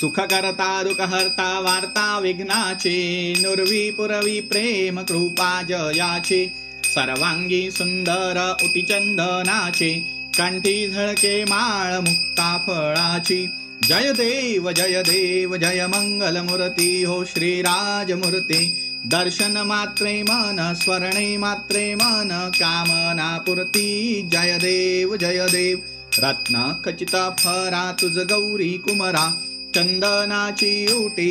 सुख करता दुःख हरता वार्ता विघ्नाची नुर्वी पुरवी प्रेम कृपा जयाची उटिचंदनाची कंठी झळके माळ मुक्ता फळाची. जय देव जय देव जय मंगल मूर्ती हो श्रीराजमूर्ती. दर्शन मात्रे मन स्वर्णे मात्रे मन कामना पूर्ती. जय देव जय देव. रत्न खचित फरा तुझ गौरी कुमरा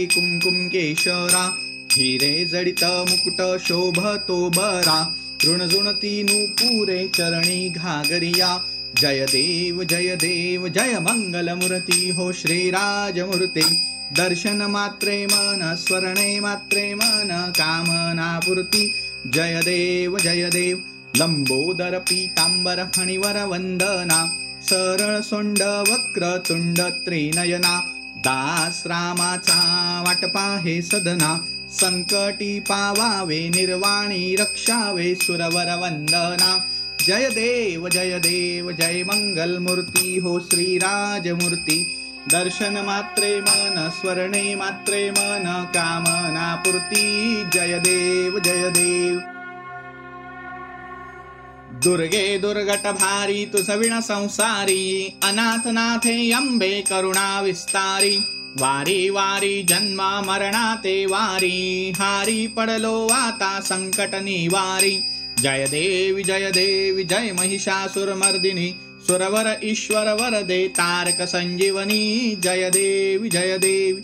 कुमकुम केशरा हिरे जडित मुकुट शोभतो बरा ऋणजुणती पुरे चरणी घागरिया। जय देव जय देव जय मंगल मूर्ती हो श्रीराजमूर्ती दर्शन मात्रे मन स्वर्णे मात्रे मन कामना पूर्ती जय देव जय देव लंबोदर पीतांबर फणीवर वंदना। सरळ सोंड वक्र तुंड त्रिनयना दास रामाचा वाटपा हे सदना संकटी पावावे निर्वाणी रक्षावे सुरवर वंदना. जय देव जय देव जय मंगल मूर्ती हो श्रीराजमूर्ती दर्शन मात्रे मन स्वर्णे मात्रे मन कामना पूर्ती जय देव जय देव. दुर्गे दुर्गट भारी तुसविण संसारी अनाथनाथे अंबे करुणा विस्तारी वारी वारी जन्मा मरणा ते वारी हारी पडलो आता संकट निवारी. जय देवी जय देवी जय महिषासुरमर्दिनी सुरवर ईश्वर वरदे तारक संजीवनी जय देवी जय देवी.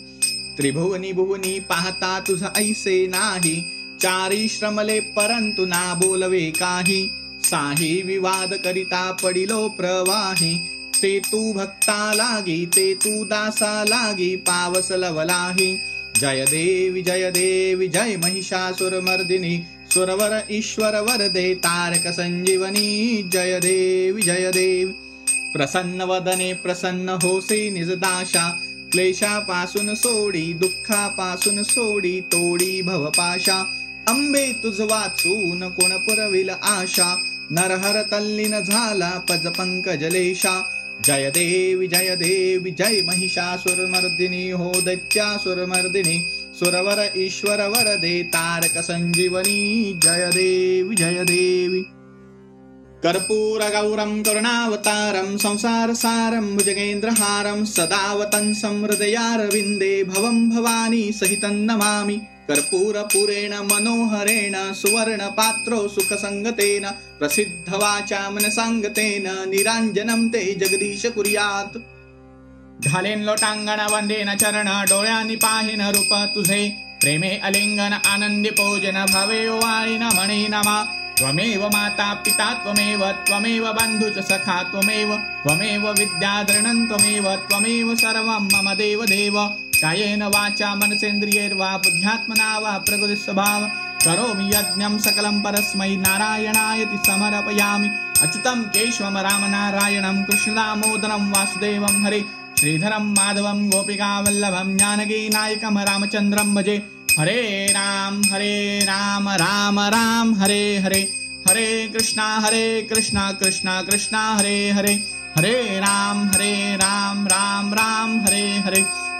त्रिभुवनी भुवनी पाहता तुझ ऐसे नाही चारी श्रमले परंतु ना बोलवे काही. साही विवाद करिता पडिलो प्रवाही ते तू भक्ता लागी ते तू दासा लागी पावस लवलाही. जय देवी जय देवी जय महिषासुर मर्दिनी सुरवर ईश्वर वरदे तारक संजीवनी. जय देवी जय देवी. प्रसन्न वदने प्रसन्न होसे निजदाशा क्लेशापासून सोडी दुःखापासून सोडी तोडी भवपाशा अंबे तुझ वाचून कोण पुरविल आशा. नरहर तल्लीन झाला पज पंकजलेशा। जय देवी जय देवी जय महिषासुरमर्दिनी हो दैत्यासुरमर्दिनी सुरवर ईश्वर वरदे तारक संजीवनी। जय देवी जय देवी। कर्पूरगौरं करुणावतारं संसारसारं भुजगेन्द्रहारं सदावतंसं समृदयारविंदे भवं भवानी सहितं नमामि। कर्पूरपुरेण मनोहरेण सुवर्णपात्रो सुखसङ्गतेन प्रसिद्धवाचा मनसाङ्गतेन निराञ्जनं ते जगदीश कुर्यात्। घालेन लोटांगण वंदेन चरण डोळ्यानी पाहिन रूप तुझे। प्रेमे अलिंगन आनंदी पोजन भवे वाळीन म्हणे नमा। त्वमेव माता पिता त्वमेव त्वमेव बन्धु सखा त्वमेव त्वमेव विद्याधरणं त्वमेव त्वमेव सर्वं मम देव देव कायेन वाचा मनसेन्द्रियैर्वा बुद्ध्यात्मना वा प्रकृतिस्वभाव। करोमि यज्ञं सकलं परस्मै नारायणायति समर्पयामि। अच्युतं केशवं रामनारायणं कृष्णदामोदरं वासुदेवं हरे। श्रीधरं माधवं गोपिकावल्लभं ज्ञानगीनायकं रामचन्द्रं भजे। हरे राम हरे राम राम राम हरे हरे। हरे कृष्णा हरे कृष्णा कृष्णा कृष्णा हरे हरे। हरे राम हरे राम राम राम हरे हरे।